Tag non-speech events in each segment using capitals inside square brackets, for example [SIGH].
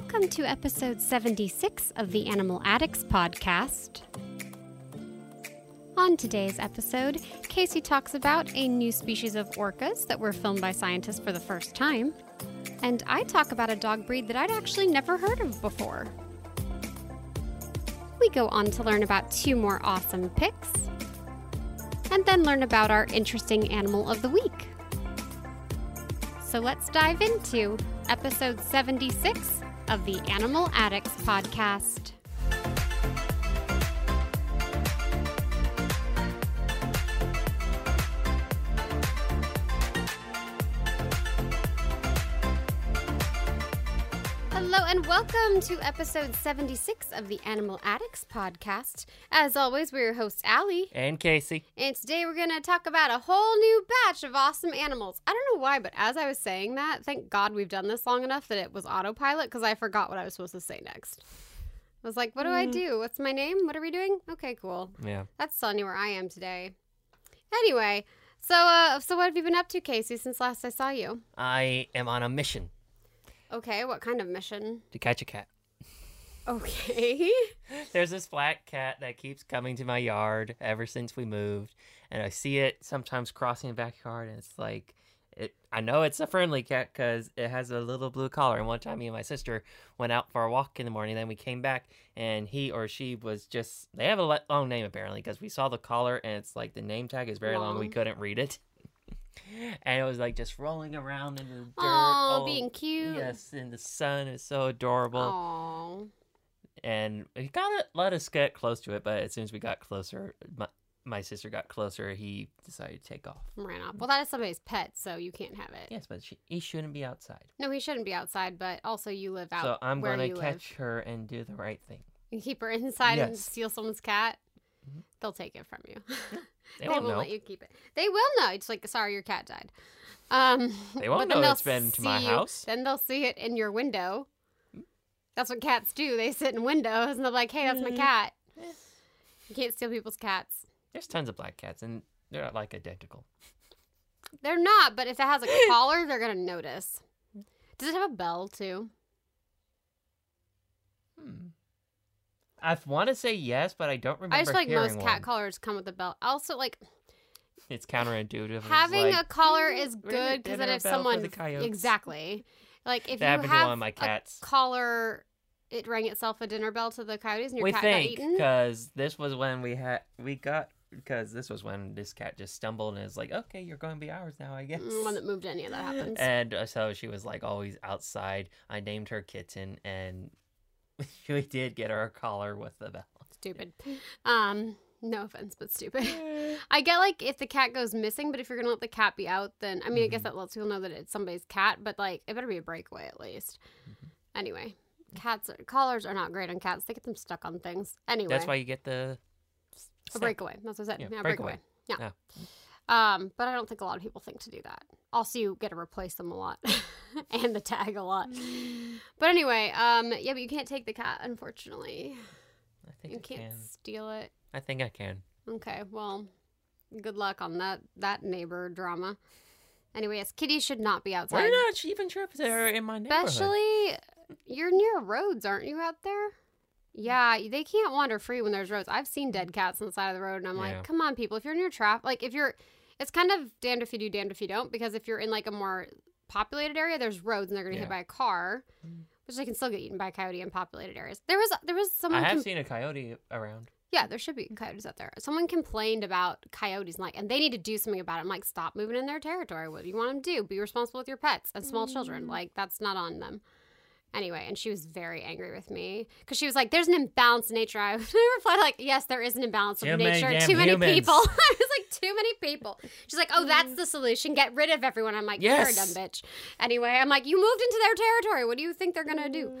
Welcome to episode 76 of the Animal Addicts podcast. On today's episode, Casey talks about a new species of orcas that were filmed by scientists for the first time, and I talk about a dog breed that I'd actually never heard of before. We go on to learn about two more awesome picks, and then learn about our interesting animal of the week. So let's dive into episode 76 of the Animal Addicts podcast. Welcome to episode 76 of the Animal Addicts podcast. As always, we're your hosts, Allie. And Casey. And today we're going to talk about a whole new batch of awesome animals. I don't know why, but as I was saying that, thank God we've done this long enough that it was autopilot because I forgot what I was supposed to say next. I was like, what do I do? What's my name? What are we doing? Okay, cool. Yeah. That's telling you where I am today. Anyway, so uh, so what have you been up to, Casey, since last I saw you? I am on a mission Okay, what kind of mission? to catch a cat. Okay. [LAUGHS] There's this black cat that keeps coming to my yard ever since we moved, and I see it sometimes crossing the backyard, and it's like, it. I know it's a friendly cat because it has a little blue collar. And one time, me and my sister went out for a walk in the morning. Then we came back, and he or she was just. They have a long name apparently because we saw the collar, and it's like the name tag is very long. We couldn't read it, and it was like just rolling around in the dirt. Aw, Oh, being cute. Yes, in the sun. It's so adorable. Aw. and he kind of let us get close to it but as soon as we got closer my, my sister got closer he decided to take off Ran off. Well, that is somebody's pet, so you can't have it. yes but she, he shouldn't be outside No, he shouldn't be outside, but also you live out so i'm gonna catch live. her and do the right thing You keep her inside and steal someone's cat. Mhm. They'll take it from you. [LAUGHS] they, they won't won't know let you keep it. They will know. It's like, sorry, your cat died. Um, They won't know it's been to my see you- house. Then they'll see it in your window. That's what cats do. They sit in windows and they're like, "Hey, that's my Mhm. cat." You can't steal people's cats. there's tons of black cats and they're not like identical They're not, but if it has a [LAUGHS] collar, they're gonna notice. Does it have a bell too? hmm. I want to say yes but i don't remember I just feel like most cat one. collars come with a bell. Also, like it's counterintuitive It's having like, a collar is good because then if someone the exactly like if that you have one of my a collar, it rang itself a dinner bell to the coyotes and your we cat got think eaten. because this was when we had we got because this was when this cat just stumbled and is like okay you're going to be ours now i guess Mm, One that moved in, yeah, that happens. and uh, so she was like always outside i named her kitten and [LAUGHS] we did get her a collar with the bell stupid. Um, no offense, but stupid. [LAUGHS] I get like if the cat goes missing, but if you're gonna let the cat be out, then I mean, I guess Mhm. that lets people know that it's somebody's cat. But like, it better be a breakaway at least. Mhm. Anyway, cats are, collars are not great on cats. They get them stuck on things. Anyway, that's why you get the s- a breakaway. That's what I said. Yeah, Yeah, breakaway. breakaway. Yeah. Um, but I don't think a lot of people think to do that. Also, you get to replace them a lot [LAUGHS] and the tag a lot. But anyway, um, yeah, but you can't take the cat, unfortunately. i think You i can't can steal it. i think i can Okay, well, good luck on that that neighbor drama. Anyway, yes, kitties should not be outside. we're not even sure if they're in my neighborhood Especially, you're near roads, aren't you out there? Yeah, they can't wander free when there's roads. I've seen dead cats on the side of the road, and I'm Yeah. like, come on, people. If you're near traffic, like if you're, it's kind of damned if you do, damned if you don't. Because if you're in like a more populated area, there's roads, and they're gonna get hit by a car, which they can still get eaten by a coyote in populated areas. There was there was someone. i have com- seen a coyote around yeah, there should be coyotes out there. Someone complained about coyotes, and like, and they need to do something about it. I'm like, stop moving in their territory. What do you want them to do? Be responsible with your pets and small children. Mm. Like, that's not on them. Anyway, and she was very angry with me because she was like, "There's an imbalance in nature." I [LAUGHS] replied like, "Yes, there is an imbalance Too of many nature. damn Too many humans." people." [LAUGHS] I was like, "Too many people." She's like, "Oh, that's the solution. Get rid of everyone." I'm like, Yes. "You're a dumb bitch." Anyway, I'm like, "You moved into their territory. What do you think they're gonna do?"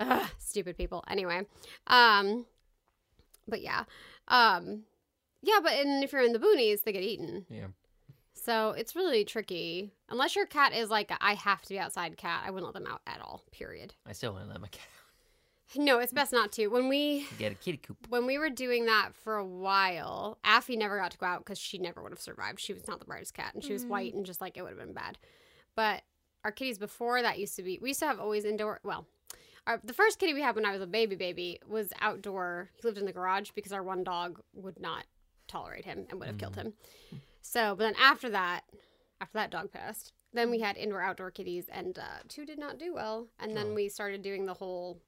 Ugh, stupid people. Anyway, um, but yeah, um, yeah, but and if you're in the boonies, they get eaten. yeah So it's really tricky. Unless your cat is like I have to be outside cat, I wouldn't let them out at all. Period. i still wouldn't let my cat No, it's best not to. When we get a kitty coop when we were doing that for a while, Affy never got to go out because she never would have survived. She was not the brightest cat, and she was Mm. white, and just like it would have been bad. But our kitties before that used to be. We used to have always indoor. Well, Our, the first kitty we had when I was a baby baby was outdoor. He lived in the garage because our one dog would not tolerate him and would have killed him. So, but then after that, after that dog passed, then we had indoor outdoor kitties, and uh, two did not do well. And then Oh. we started doing the whole.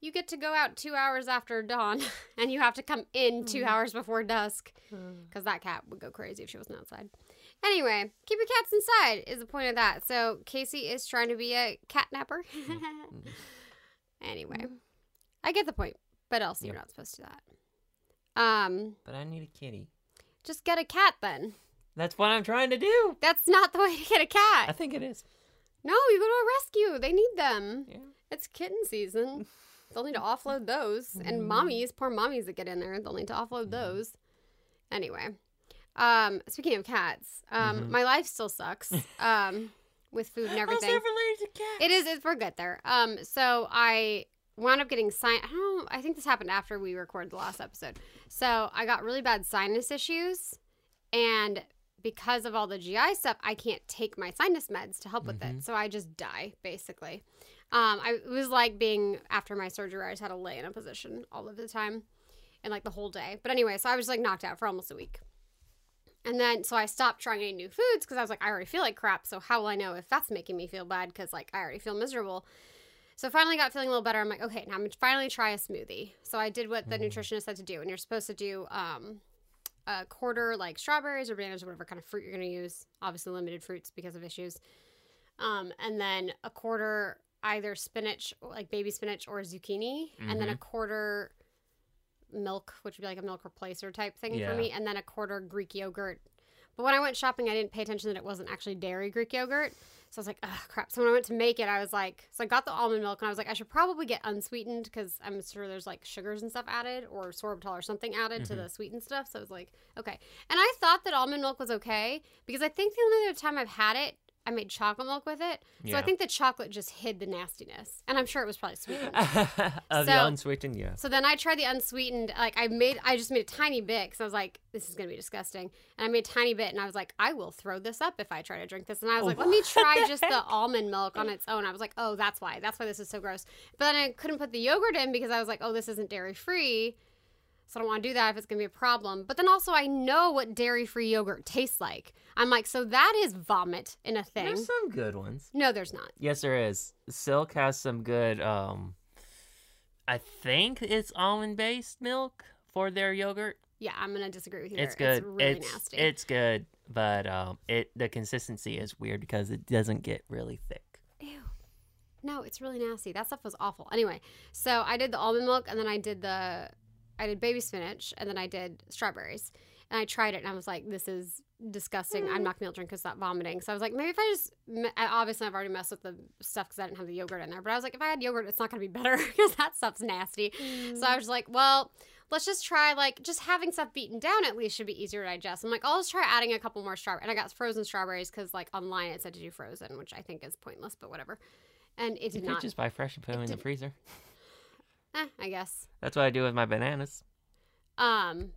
You get to go out two hours after dawn, [LAUGHS] and you have to come in two hours before dusk, because that cat would go crazy if she wasn't outside. Anyway, keep your cats inside is the point of that. So Casey is trying to be a cat napper. [LAUGHS] anyway, I get the point, but Elsie, you're not supposed to do that. Um, But I need a kitty. just get a cat then. That's what I'm trying to do. That's not the way to get a cat. I think it is. No, you go to a rescue. They need them. Yeah. It's kitten season. [LAUGHS] They'll need to offload those. And Mm. mommies, poor mommies that get in there, they'll need to offload those. Anyway, um, speaking of cats, um, Mhm. my life still sucks. [LAUGHS] Um, with food and everything. related to cats. It is. It's we'll get there. Um, so I wound up getting sin. I don't. know, I think this happened after we recorded the last episode. So I got really bad sinus issues, and because of all the GI stuff, I can't take my sinus meds to help with it. Mhm. So I just die basically. Um, I it was like being after my surgery. I just had to lay in a position all of the time, and like the whole day. But anyway, so I was like knocked out for almost a week. And then, so I stopped trying any new foods because I was like, I already feel like crap. So how will I know if that's making me feel bad? Because like I already feel miserable. So finally got feeling a little better. I'm like, okay, now I'm gonna finally try a smoothie. So I did what the Mhm. nutritionist said to do, and you're supposed to do um, a quarter like strawberries or bananas or whatever kind of fruit you're gonna use. Obviously limited fruits because of issues. Um, and then a quarter either spinach, like baby spinach or zucchini, and then a quarter milk, which would be like a milk replacer type thing Yeah. for me, and then a quarter Greek yogurt. But when I went shopping, I didn't pay attention that it wasn't actually dairy Greek yogurt. So I was like, oh, crap. So when I went to make it, I was like, so I got the almond milk and I was like, I should probably get unsweetened because I'm sure there's like sugars and stuff added or sorbitol or something added to Mhm. the sweetened stuff. So I was like, okay. And I thought that almond milk was okay because I think the only other time I've had it, I made chocolate milk with it. So I think the chocolate just hid the nastiness. And I'm sure it was probably sweetened. [LAUGHS] of the unsweetened, yeah. So then I tried the unsweetened. Like I made, I just made a tiny bit because I was like, this is gonna be disgusting. And I made a tiny bit, and I was like, I will throw this up if I try to drink this. And I was like, let me try the just the [LAUGHS] almond milk on its own. I was like, oh, that's why. That's why this is so gross. But then I couldn't put the yogurt in because I was like, oh, this isn't dairy free. So I don't want to do that if it's gonna be a problem. But then also I know what dairy free yogurt tastes like. I'm like, so that is vomit in a thing. There's some good ones. No, there's not. Yes, there is. Silk has some good. Um, I think it's almond based milk for their yogurt. Yeah, I'm gonna disagree with you. It's there. good. It's really it's, nasty. It's good, but um, it the consistency is weird because it doesn't get really thick. Ew. No, it's really nasty. That stuff was awful. Anyway, so I did the almond milk and then I did the I did baby spinach and then I did strawberries. And I tried it and I was like, this is disgusting. I'm mm. not going to drink because stop vomiting. So I was like, maybe if I just, obviously I've already messed with the stuff because I didn't have the yogurt in there. But I was like, if I had yogurt, it's not going to be better [LAUGHS] because that stuff's nasty. So I mm. was like, well, let's just try like just having stuff beaten down at least should be easier to digest. I'm like, I'll just try adding a couple more strawberries. And I got frozen strawberries because like online it said to do frozen, which I think is pointless, but whatever. And it You did not. just buy fresh and put them in the freezer. Eh, I guess. That's what I do with my bananas. Um.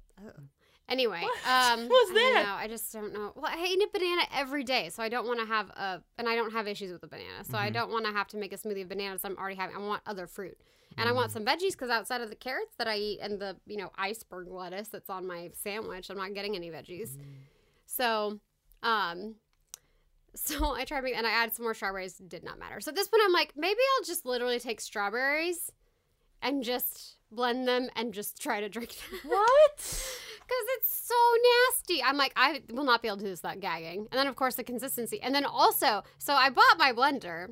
Anyway, What? um, [LAUGHS] What's I don't that? know. I just don't know. Well, I eat a banana every day, so I don't want to have a, and I don't have issues with the banana, so I Mhm. don't want to have to make a smoothie of bananas I'm already having. I want other fruit, and I Mm. want some veggies because outside of the carrots that I eat and the you know iceberg lettuce that's on my sandwich, I'm not getting any veggies. So, um, [LAUGHS] so I tried, making, and I added some more strawberries. Did not matter. So at this point, I'm like, maybe I'll just literally take strawberries and just blend them and just try to drink them. [LAUGHS] What? Because it's so nasty. I'm like, I will not be able to do this without gagging. And then, of course, the consistency. And then also, so I bought my blender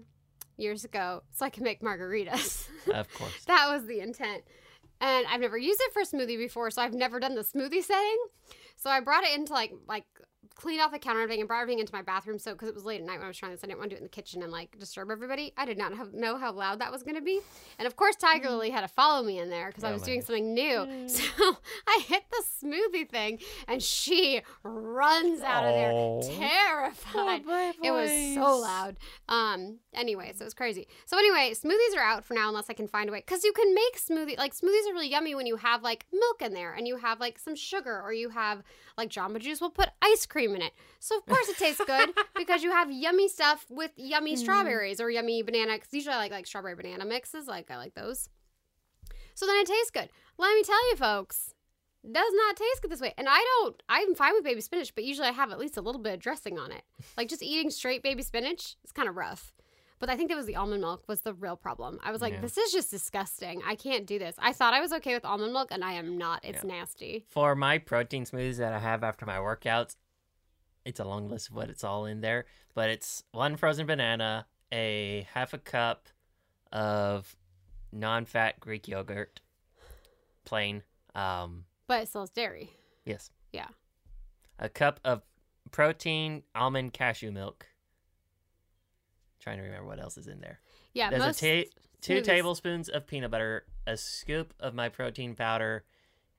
years ago so I can make margaritas. [LAUGHS] of course. that was the intent. And I've never used it for a smoothie before, so I've never done the smoothie setting. So I brought it into like like cleaned off the counter and everything and brought everything into my bathroom. So because it was late at night when I was trying this, I didn't want to do it in the kitchen and like disturb everybody. I did not have, know how loud that was going to be. And of course, Tiger Lily had to follow me in there because I Oh was my doing something new. [LAUGHS] So I hit the smoothie thing and she runs out of there Oh. terrified. It was so loud. Um. Anyway, so it was crazy. So anyway, smoothies are out for now unless I can find a way. Because you can make smoothie like smoothies are really yummy when you have like milk in there and you have like some sugar or you have like Jamba Juice will put ice cream cream in it. So of course it tastes good [LAUGHS] because you have yummy stuff with yummy Mm. strawberries or yummy banana. Cause usually I like like strawberry banana mixes. Like I like those. So then it tastes good. Let me tell you, folks, does not taste good this way. And I don't. I'm fine with baby spinach, but usually I have at least a little bit of dressing on it. Like just eating straight baby spinach is kind of rough. But I think it was the almond milk was the real problem. I was like, Yeah. this is just disgusting. I can't do this. I thought I was okay with almond milk, and I am not. It's nasty. For my protein smoothies that I have after my workouts, it's a long list of what it's all in there, but it's one frozen banana, a half a cup of non-fat Greek yogurt, plain. Um, But it still has dairy. yes. Yeah. A cup of protein almond cashew milk. Trying to remember what else is in there. Yeah, There's a ta- two tablespoons of peanut butter, a scoop of my protein powder,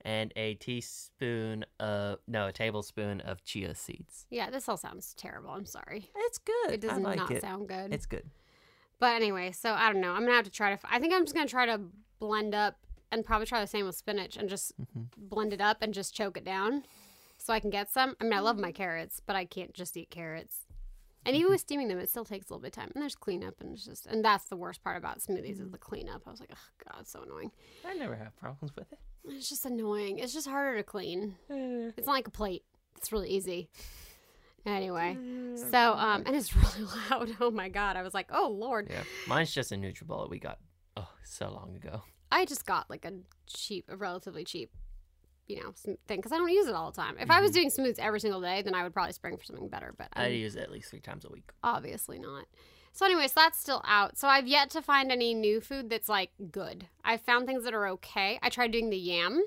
and a teaspoon of no, a tablespoon of chia seeds. Yeah, this all sounds terrible. I'm sorry. It's good. It does like not it. sound good. It's good. But anyway, so I don't know. I'm gonna have to try to. f- I think I'm just gonna try to blend up and probably try the same with spinach and just Mhm. blend it up and just choke it down, so I can get some. I mean, I love my carrots, but I can't just eat carrots. And even mm-hmm. with steaming them, it still takes a little bit of time. And there's cleanup, and it's just, and that's the worst part about smoothies is mm-hmm. the cleanup. I was like, oh god, so annoying. I never have problems with it. It's just annoying. It's just harder to clean. Eh. It's not like a plate. It's really easy. Anyway, eh, so um, and it's [LAUGHS] really loud. Oh my god, I was like, oh lord. Yeah, mine's just a NutriBullet we got oh so long ago. I just got like a cheap, a relatively cheap, you know, thing because I don't use it all the time. If I was mm-hmm. doing smooths every single day, then I would probably spring for something better. But I I'm um, use it at least three times a week. obviously not. So, anyways, that's still out. So I've yet to find any new food that's like good. I've found things that are okay. I tried doing the yam,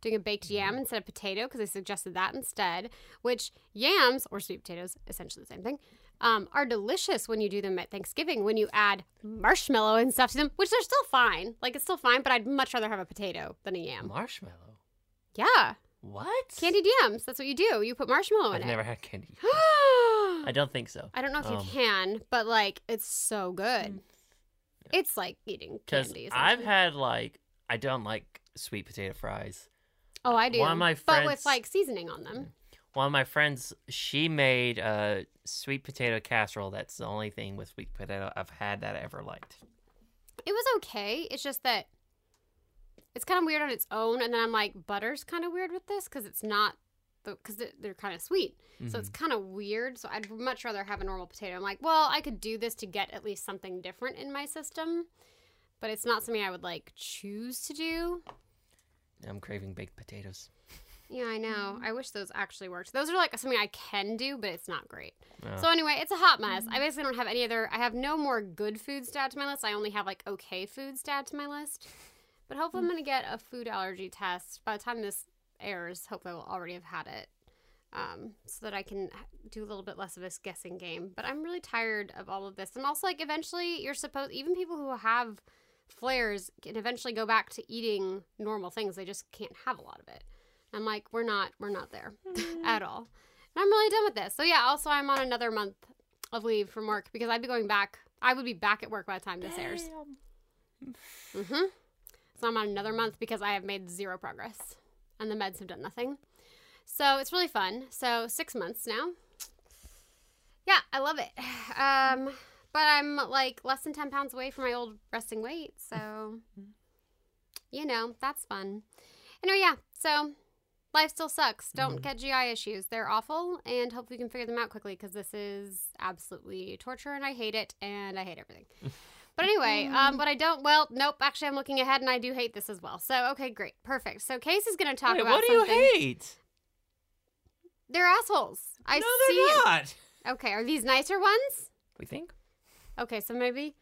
doing a baked yam mm-hmm. instead of potato because they suggested that instead. Which yams or sweet potatoes, essentially the same thing, um, are delicious when you do them at Thanksgiving. When you add marshmallow and stuff to them, which they're still fine. Like it's still fine, but I'd much rather have a potato than a yam. Marshmallow. Yeah, What? Candy yams. That's what you do. You put marshmallow in it. I've never had candy. [GASPS] I don't think so. I don't know if you Um, can, but like it's so good. It's like eating candy. I've had like I don't like sweet potato fries. oh, I do. one of my but with friends- like seasoning on them. One of my friends, she made a sweet potato casserole. That's the only thing with sweet potato I've had that I ever liked. It was okay. It's just that it's kind of weird on its own, and then I'm like, butter's kind of weird with this because it's not because they're kind of sweet. So it's mm-hmm. kind of weird. So I'd much rather have a normal potato. I'm like, well, I could do this to get at least something different in my system, but it's not something I would like choose to do. I'm craving baked potatoes. Yeah, I know. I wish those actually worked. Those are like something I can do, but it's not great. Oh. So anyway, it's a hot mess. I mm-hmm. basically don't have any other. I have no more good foods to add to my list. I only have like okay foods to add to my list. But hopefully, I'm gonna get a food allergy test by the time this airs. Hopefully, I will already have had it, um, so that I can do a little bit less of this guessing game. But I'm really tired of all of this, and also like eventually, you're supposed even people who have flares can eventually go back to eating normal things. They just can't have a lot of it. I'm like, we're not, we're not there [LAUGHS] at all. And I'm really done with this. So yeah, also I'm on another month of leave from work because I'd be going back. I would be back at work by the time this airs. Mm-hmm. So I'm on another month because I have made zero progress, and the meds have done nothing. So it's really fun. So six months now. Yeah, I love it. [SIGHS] Um, but I'm like less than ten pounds away from my old resting weight, so you know that's fun. Anyway, yeah. So life still sucks. Don't get GI issues. They're awful, and hopefully you can figure them out quickly because this is absolutely torture, and I hate it, and I hate everything. [LAUGHS] But anyway, um, what I don't, well, nope. Actually, I'm looking ahead, and I do hate this as well. So okay, great, perfect. So Casey's gonna talk Wait, about what do you hate? They're assholes. I no, see. they're it. not. Okay, are these nicer ones? We think. Okay, so maybe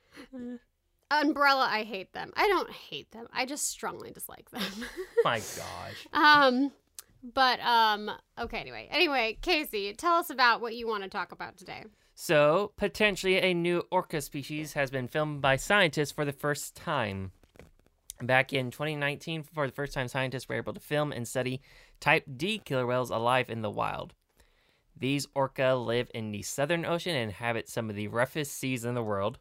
umbrella. I hate them. I don't hate them. I just strongly dislike them. [LAUGHS] My gosh. um, but um, okay. Anyway, anyway, Casey, tell us about what you want to talk about today. So, potentially a new orca species has been filmed by scientists for the first time. Back in 2019, for the first time, scientists were able to film and study type D killer whales alive in the wild. These orca live in the Southern Ocean and inhabit some of the roughest seas in the world.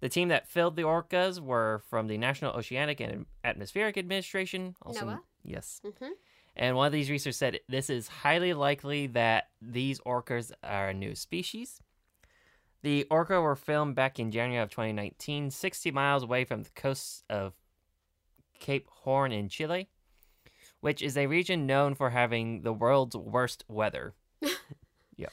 The team that filmed the orcas were from the National Oceanic and Atmospheric Administration. Also, NOAA? Yes. Mm-hmm. And one of these researchers said this is highly likely that these orcas are a new species. The orca were filmed back in January of 2019, 60 miles away from the coast of Cape Horn in Chile, which is a region known for having the world's worst weather. [LAUGHS] Yeah.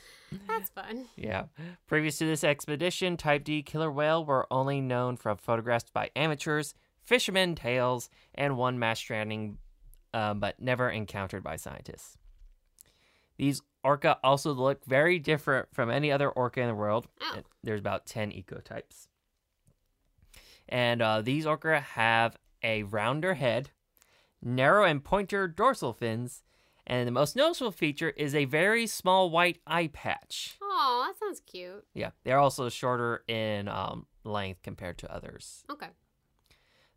That's fun. Yeah. Previous to this expedition, Type D killer whale were only known from photographs by amateurs, fishermen tales, and one mass stranding, uh, but never encountered by scientists. These orca also look very different from any other orca in the world. Oh. There's about 10 ecotypes. And uh, these orca have a rounder head, narrow and pointer dorsal fins, and the most noticeable feature is a very small white eye patch. Oh, that sounds cute. Yeah, they're also shorter in um, length compared to others. Okay.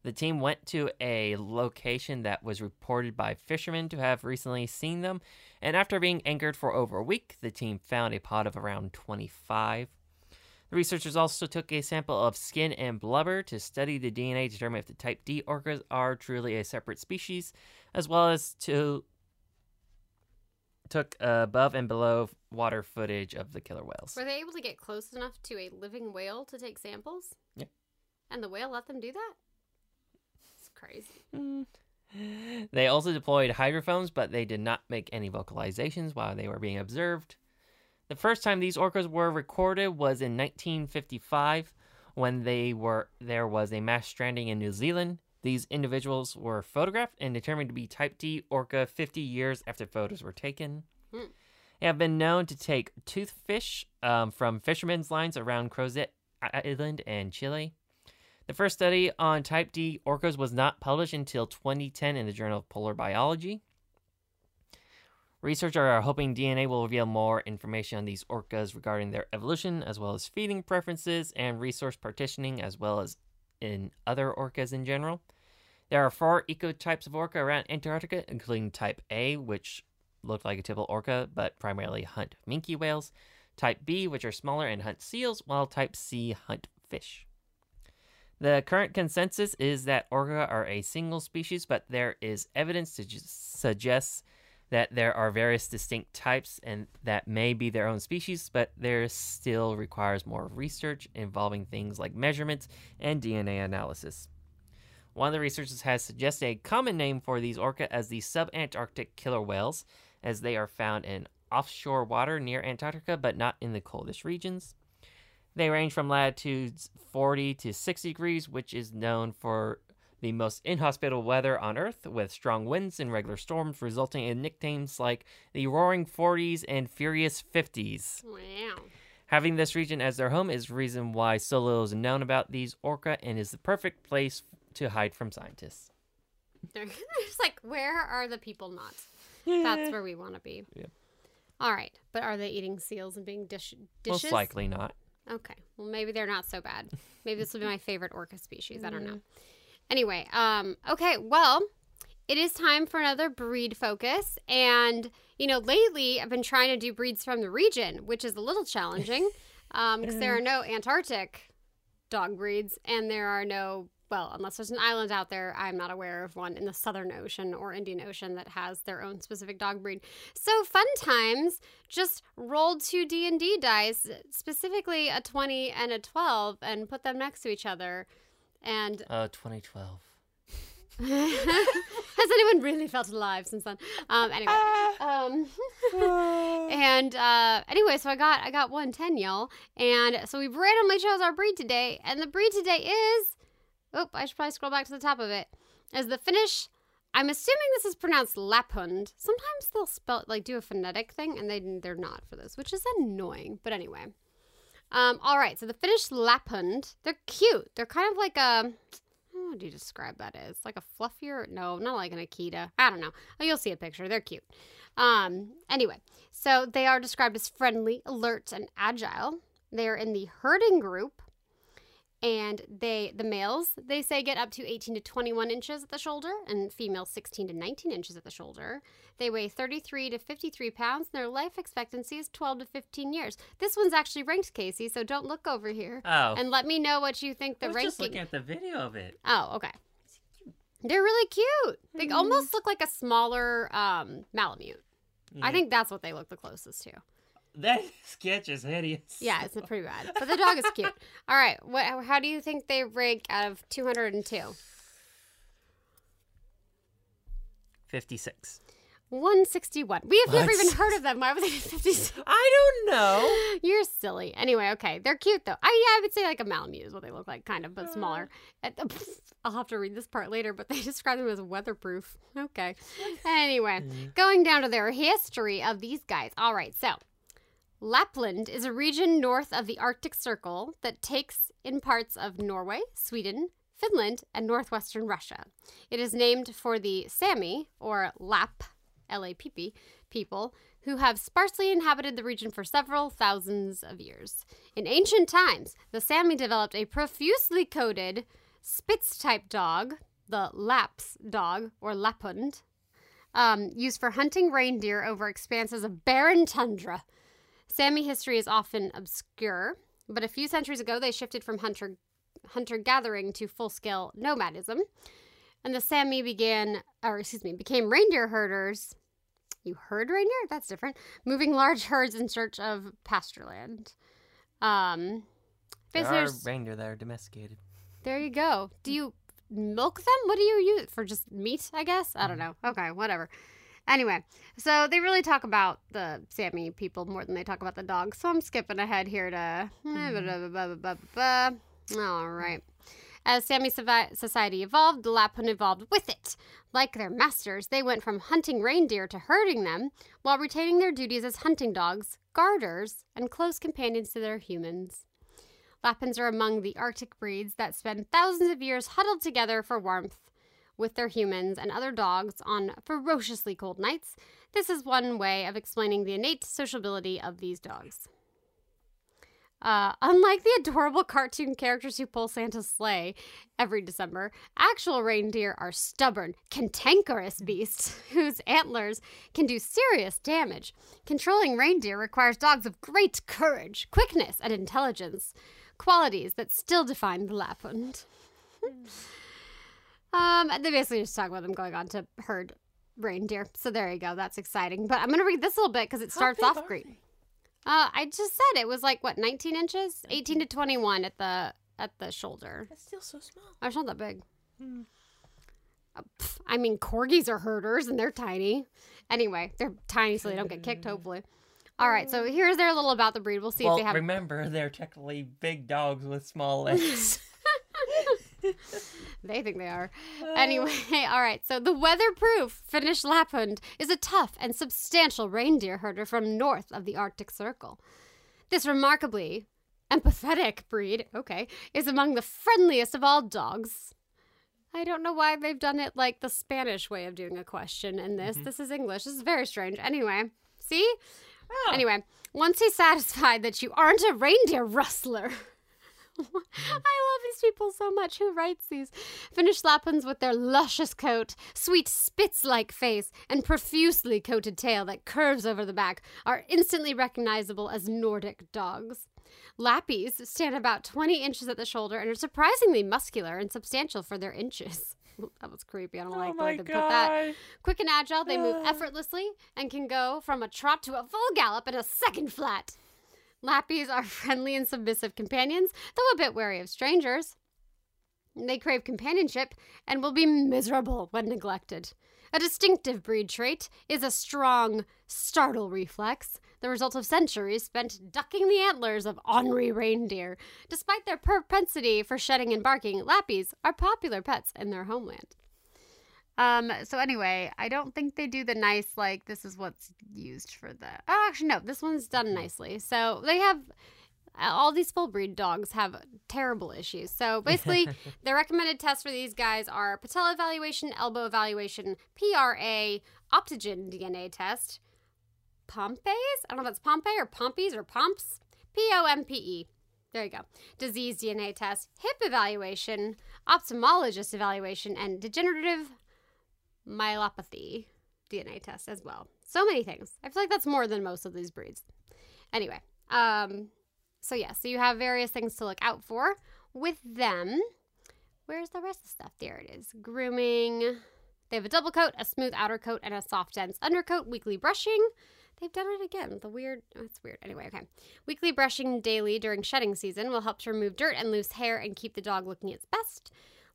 The team went to a location that was reported by fishermen to have recently seen them, and after being anchored for over a week, the team found a pod of around 25. The researchers also took a sample of skin and blubber to study the DNA to determine if the type D orcas are truly a separate species, as well as to took above and below water footage of the killer whales. Were they able to get close enough to a living whale to take samples? Yeah. And the whale let them do that? It's crazy. Mm. They also deployed hydrophones, but they did not make any vocalizations while they were being observed. The first time these orcas were recorded was in 1955 when they were there was a mass stranding in New Zealand. These individuals were photographed and determined to be type D orca 50 years after photos were taken. Hmm. They have been known to take toothfish um, from fishermen's lines around Crozet Island and Chile. The first study on type D orcas was not published until 2010 in the Journal of Polar Biology. Researchers are hoping DNA will reveal more information on these orcas regarding their evolution, as well as feeding preferences and resource partitioning, as well as in other orcas in general. There are four ecotypes of orca around Antarctica, including type A, which look like a typical orca but primarily hunt minke whales, type B, which are smaller and hunt seals, while type C hunt fish. The current consensus is that orca are a single species, but there is evidence to suggest that there are various distinct types and that may be their own species, but there still requires more research involving things like measurements and DNA analysis. One of the researchers has suggested a common name for these orca as the subantarctic killer whales, as they are found in offshore water near Antarctica but not in the coldest regions. They range from latitudes 40 to 60 degrees, which is known for the most inhospitable weather on Earth, with strong winds and regular storms, resulting in nicknames like the Roaring 40s and Furious 50s. Wow. Having this region as their home is the reason why so little is known about these orca and is the perfect place to hide from scientists. They're [LAUGHS] just like, where are the people not? That's where we want to be. [LAUGHS] Yeah. All right. But are they eating seals and being dish- dishes? Most likely not. Okay. Well, maybe they're not so bad. [LAUGHS] Maybe this will be my favorite orca species. I don't know. Anyway, um, okay, well, it is time for another breed focus. And, you know, lately I've been trying to do breeds from the region, which is a little challenging [LAUGHS] because there are no Antarctic dog breeds and there are no, well, unless there's an island out there, I'm not aware of one in the Southern Ocean or Indian Ocean that has their own specific dog breed. So fun times just rolled two D&D dice, specifically a 20 and a 12 and put them next to each other. And Uh, 2012. [LAUGHS] has anyone really felt alive since then? Um, anyway, um, [LAUGHS] and uh, anyway, so I got I got one ten, y'all, and so we randomly chose our breed today, and the breed today is, oh, I should probably scroll back to the top of it. As the Finnish. I'm assuming this is pronounced Lapphund. Sometimes they'll spell like do a phonetic thing, and they they're not for this, which is annoying. But anyway, um, all right. So the Finnish Lapphund, they're cute. They're kind of like a how would you describe that as? Like a fluffier? No, not like an Akita. I don't know. Oh, you'll see a picture. They're cute. Um, anyway, so they are described as friendly, alert, and agile. They are in the herding group, and they the males they say get up to 18 to 21 inches at the shoulder, and females 16 to 19 inches at the shoulder. They weigh 33 to 53 pounds, and their life expectancy is 12 to 15 years. This one's actually ranked, Casey. So don't look over here, Oh. and let me know what you think the I was ranking. just looking at the video of it. Oh, okay. They're really cute. They Mhm. almost look like a smaller um, Malamute. I think that's what they look the closest to. That [LAUGHS] sketch is hideous. Yeah, it's pretty bad. But the dog is cute. [LAUGHS] All right. What? How do you think they rank out of 202? 56. 161. We have never even heard of them. Why would they be 56? [LAUGHS] I don't know. You're silly. Anyway, okay. They're cute, though. I, yeah, I would say like a Malamute is what they look like, kind of, but smaller. And, uh, I'll have to read this part later, but they describe them as weatherproof. Okay. Anyway, going down to their history of these guys. All right, so Lapland is a region north of the Arctic Circle that takes in parts of Norway, Sweden, Finland, and northwestern Russia. It is named for the Sami, or Lap, L A P P, people who have sparsely inhabited the region for several thousands of years. In ancient times, the Sami developed a profusely coated Spitz type dog, the Laps dog, or Lapphund, um, used for hunting reindeer over expanses of barren tundra. Sami history is often obscure, but a few centuries ago they shifted from hunter hunter gathering to full scale nomadism, and the Sami began, or excuse me, became reindeer herders. You herd reindeer? That's different. Moving large [LAUGHS] herds in search of pasture land. Um, There are reindeer that are domesticated. there you go. Do you milk them? What do you use for just meat? I guess I don't know. Okay, whatever. Anyway, so they really talk about the Sami people more than they talk about the dogs. So I'm skipping ahead here to. Mm-hmm. Eh, All right. As Sami society evolved, the Lapphund evolved with it. Like their masters, they went from hunting reindeer to herding them, while retaining their duties as hunting dogs, garters, and close companions to their humans. Lapphunds are among the Arctic breeds that spend thousands of years huddled together for warmth with their humans and other dogs on ferociously cold nights. This is one way of explaining the innate sociability of these dogs. Uh, unlike the adorable cartoon characters who pull Santa's sleigh every December, actual reindeer are stubborn, cantankerous beasts [LAUGHS] whose antlers can do serious damage. Controlling reindeer requires dogs of great courage, quickness, and intelligence, qualities that still define the Lapphund. [LAUGHS] um, they basically just talk about them going on to herd reindeer. So there you go. That's exciting. But I'm going to read this a little bit because it starts off they? Uh, I just said it was like what 19 inches, 18 to 21 at the at the shoulder. That's still so small. Oh, it's not that big. Hmm. Uh, pff, I mean, corgis are herders and they're tiny. Anyway, they're tiny so they don't get kicked. Hopefully. All right, so here's their little about the breed. We'll see well, if they have. remember, they're technically big dogs with small [LAUGHS] legs. [LAUGHS] they think they are. Uh. Anyway, [LAUGHS] all right. So the weatherproof Finnish Lapphund is a tough and substantial reindeer herder from north of the Arctic Circle. This remarkably empathetic breed, okay, is among the friendliest of all dogs. I don't know why they've done it like the Spanish way of doing a question in this. Mm-hmm. This is English. This is very strange. Anyway, see? Oh. Anyway, once he's satisfied that you aren't a reindeer rustler. [LAUGHS] [LAUGHS] I love these people so much. Who writes these? Finnish Lapphunds with their luscious coat, sweet spitz like face, and profusely coated tail that curves over the back are instantly recognizable as Nordic dogs. Lappies stand about 20 inches at the shoulder and are surprisingly muscular and substantial for their inches. [LAUGHS] That was creepy. I don't oh like the way oh they put that. Quick and agile, they move [SIGHS] effortlessly and can go from a trot to a full gallop in a second flat. Lappies are [LAUGHS] friendly and submissive companions, though a bit wary of strangers. They crave companionship and will be miserable when neglected. A distinctive breed trait is a strong startle reflex, the result of centuries spent ducking the antlers of ornery reindeer. Despite their propensity for shedding and barking, Lappies are popular pets in their homeland. Um, so anyway, I don't think they do the nice like this is what's used for the oh, actually no, this one's done nicely. So they have all these full breed dogs have terrible issues. So basically [LAUGHS] the recommended tests for these guys are patella evaluation, elbow evaluation, PRA, Optigen DNA test, Pompe's? I don't know if that's Pompeii or Pompeys or Pomps. P O M P E. There you go. Disease DNA test, hip evaluation, ophthalmologist evaluation, and degenerative myelopathy DNA test as well. So many things. I feel like that's more than most of these breeds. Anyway, um, so yeah, so you have various things to look out for with them. Where's the rest of the stuff? There it is. Grooming. They have a double coat, a smooth outer coat, and a soft, dense undercoat. Weekly brushing. They've done it again. The weird. Oh, it's weird. Anyway, okay. Weekly brushing daily during shedding season will help to remove dirt and loose hair and keep the dog looking its best.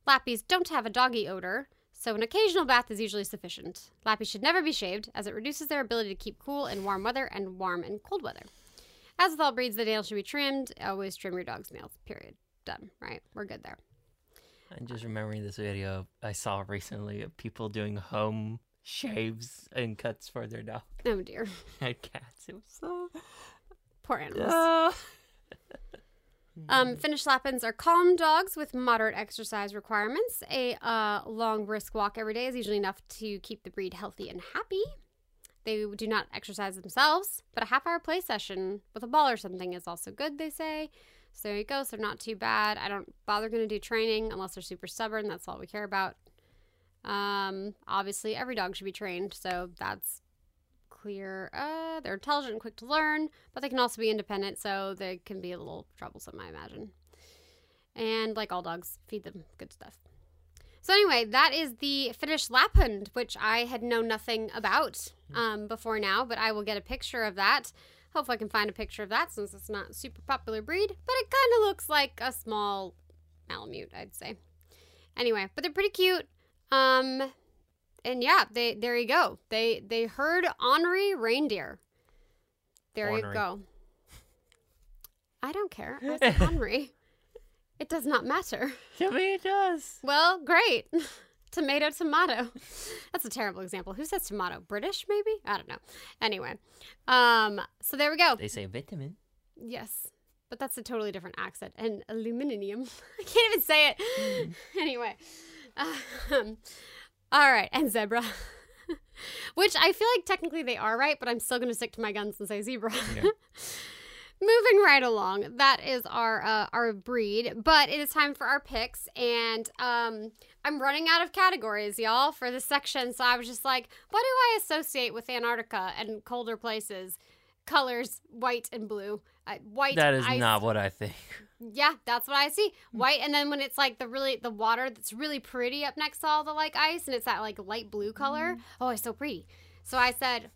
Lappies don't have a doggy odor, so an occasional bath is usually sufficient. Lappies should never be shaved, as it reduces their ability to keep cool in warm weather and warm in cold weather. As with all breeds, the nails should be trimmed. Always trim your dog's nails. Period. Done. Right? We're good there. I'm just remembering this video I saw recently of people doing home shaves and cuts for their dog Oh dear. [LAUGHS] and cats. It was so. Poor animals. Oh. Um, Finnish Lapphunds are calm dogs with moderate exercise requirements. A uh, long, brisk walk every day is usually enough to keep the breed healthy and happy. They do not exercise themselves, but a half hour play session with a ball or something is also good, they say. So there you go. So they're not too bad. I don't bother going to do training unless they're super stubborn. That's all we care about. Um, obviously, every dog should be trained, so that's clear. Uh, they're intelligent and quick to learn, but they can also be independent, so they can be a little troublesome, I imagine. And like all dogs, feed them good stuff. So anyway, that is the Finnish Lapphund, which I had known nothing about um, before now, but I will get a picture of that. Hopefully, I can find a picture of that since it's not a super popular breed, but it kind of looks like a small Malamute, I'd say. Anyway, but they're pretty cute. Um, and yeah, they there you go. They they heard ornery reindeer. There you go. I don't care. I said ornery. It does not matter. To me, it does. Well, great. [LAUGHS] tomato, tomato. That's a terrible example. Who says tomato? British, maybe? I don't know. Anyway, um, so there we go. They say vitamin. Yes, but that's a totally different accent. And aluminium. [LAUGHS] I can't even say it. [LAUGHS] anyway, um, all right, [LAUGHS] and zebra. Which I feel like technically they are right, but I'm still going to stick to my guns and say zebra. Yeah. [LAUGHS] Moving right along, that is our uh, our breed, but it is time for our picks, and um, I'm running out of categories, y'all, for this section. So I was just like, what do I associate with Antarctica and colder places? Colors, white and blue. Uh, white. That is ice- not what I think. Yeah, that's what I see. Hmm. White, and then when it's like the really the water that's really pretty up next to all the like ice, and it's that like light blue color. Mm-hmm. Oh, it's so pretty. So I said,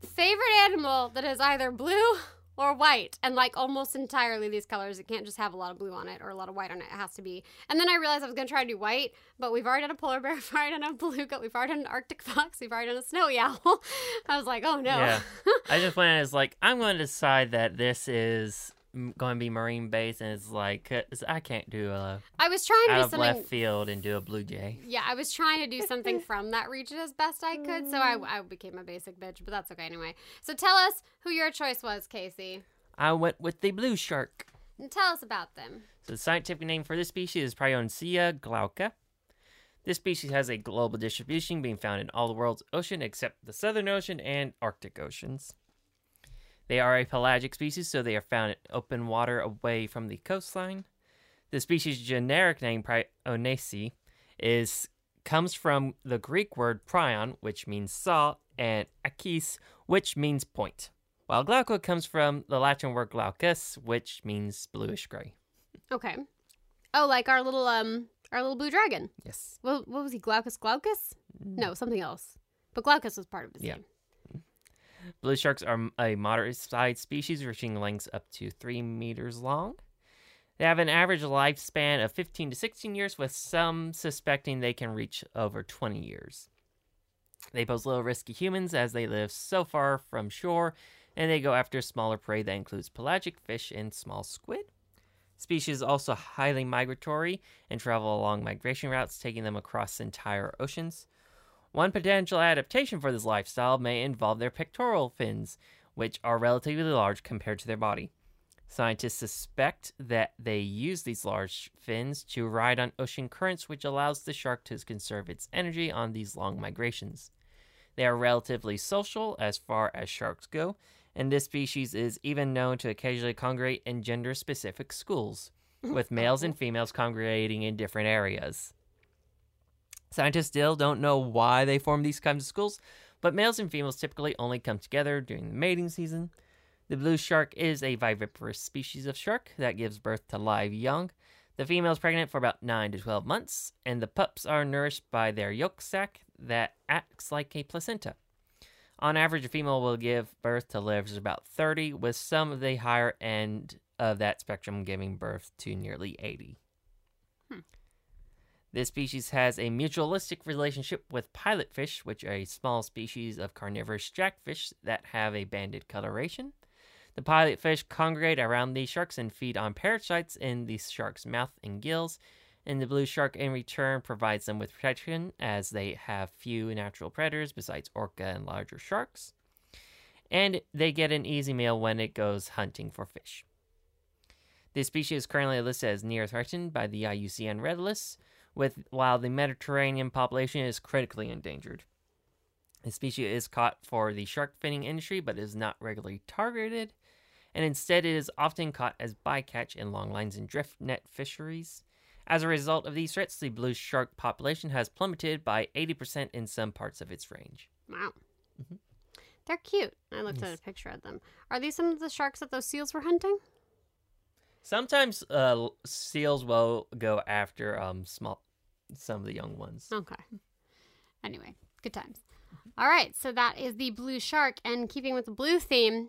favorite animal that is either blue or white, and like almost entirely these colors. It can't just have a lot of blue on it or a lot of white on it. It has to be. And then I realized I was gonna try to do white, but we've already done a polar bear, [LAUGHS] we've already done a beluga, we've already done an Arctic fox, we've already done a snowy owl. [LAUGHS] I was like, oh no. Yeah. [LAUGHS] I just went as like I'm going to decide that this is going to be marine based, and it's like uh, 'cause I can't do a I was trying to out do something. left field and do a blue jay. Yeah, I was trying to do something [LAUGHS] from that region as best I could, so I, mm. I became a basic bitch, but that's okay anyway. So tell us who your choice was, Casey. I went with the blue shark. And tell us about them. So the scientific name for this species is Prionace glauca. This species has a global distribution, being found in all the world's ocean except the Southern Ocean and Arctic oceans. They are a pelagic species, so they are found in open water away from the coastline. The species' generic name, Prionace, is comes from the Greek word prion, which means saw, and achis, which means point. While glauca comes from the Latin word glaucus, which means bluish gray. Okay. Oh, like our little um our little blue dragon. Yes. What, what was he? Glaucus Glaucus? No, something else. But Glaucus was part of his Yeah. name. Blue sharks are a moderate sized species, reaching lengths up to 3 meters long. They have an average lifespan of 15 to 16 years, with some suspecting they can reach over 20 years. They pose little risk to humans as they live so far from shore, and they go after smaller prey that includes pelagic fish and small squid. Species also highly migratory and travel along migration routes, taking them across entire oceans. One potential adaptation for this lifestyle may involve their pectoral fins, which are relatively large compared to their body. Scientists suspect that they use these large fins to ride on ocean currents, which allows the shark to conserve its energy on these long migrations. They are relatively social as far as sharks go, and this species is even known to occasionally congregate in gender specific schools, [LAUGHS] with males and oh. females congregating in different areas. Scientists still don't know why they form these kinds of schools, but males and females typically only come together during the mating season. The blue shark is a viviparous species of shark that gives birth to live young. The female is pregnant for about 9 to 12 months, and the pups are nourished by their yolk sac that acts like a placenta. On average, a female will give birth to litters about 30, with some of the higher end of that spectrum giving birth to nearly 80. This species has a mutualistic relationship with pilotfish, which are a small species of carnivorous jackfish that have a banded coloration. The pilotfish congregate around these sharks and feed on parasites in the shark's mouth and gills. And the blue shark, in return, provides them with protection as they have few natural predators besides orca and larger sharks. And they get an easy meal when it goes hunting for fish. This species is currently listed as near threatened by the IUCN Red List, with while the Mediterranean population is critically endangered. The species is caught for the shark finning industry, but is not regularly targeted, and instead it is often caught as bycatch in long lines and drift net fisheries. As a result of these threats, the blue shark population has plummeted by 80% in some parts of its range. Wow. Mhm. They're cute. I looked at a picture of them. Are these some of the sharks that those seals were hunting? Sometimes uh, seals will go after um, small, some of the young ones. Okay. Anyway, good times. All right, so that is the blue shark. And keeping with the blue theme,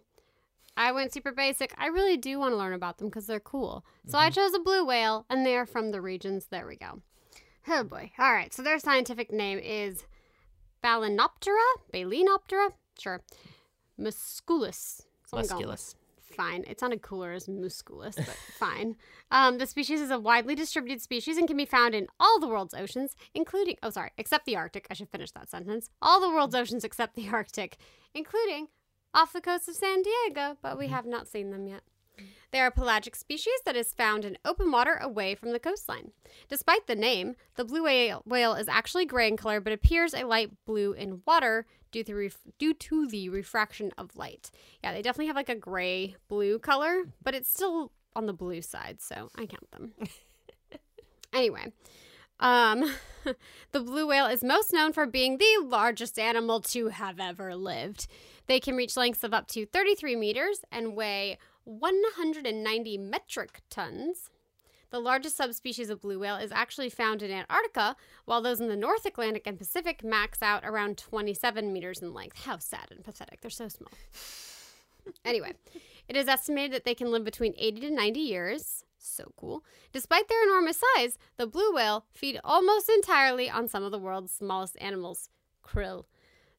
I went super basic. I really do want to learn about them because they're cool. So I mm-hmm. chose a blue whale, and they are from the regions. There we go. Oh boy. All right, so their scientific name is Balanoptera? Balenoptera? Sure. Musculus. Musculus. Fine. It's It sounded cooler as musculus, but [LAUGHS] fine. Um, the species is a widely distributed species and can be found in all the world's oceans, including, oh, sorry, except the Arctic. I should finish that sentence. All the world's oceans except the Arctic, including off the coast of San Diego, but we have not seen them yet. They are a pelagic species that is found in open water away from the coastline. Despite the name, the blue whale, is actually gray in color but appears a light blue in water due to, ref- due to the refraction of light. Yeah, they definitely have like a gray blue color, but it's still on the blue side, so I count them. [LAUGHS] anyway, um, [LAUGHS] the blue whale is most known for being the largest animal to have ever lived. They can reach lengths of up to 33 meters and weigh 190 metric tons. The largest subspecies of blue whale is actually found in Antarctica, while those in the North Atlantic and Pacific max out around 27 meters in length. How sad and pathetic. They're so small. [LAUGHS] anyway, it is estimated that they can live between 80 to 90 years. So cool. Despite their enormous size, the blue whale feed almost entirely on some of the world's smallest animals, krill.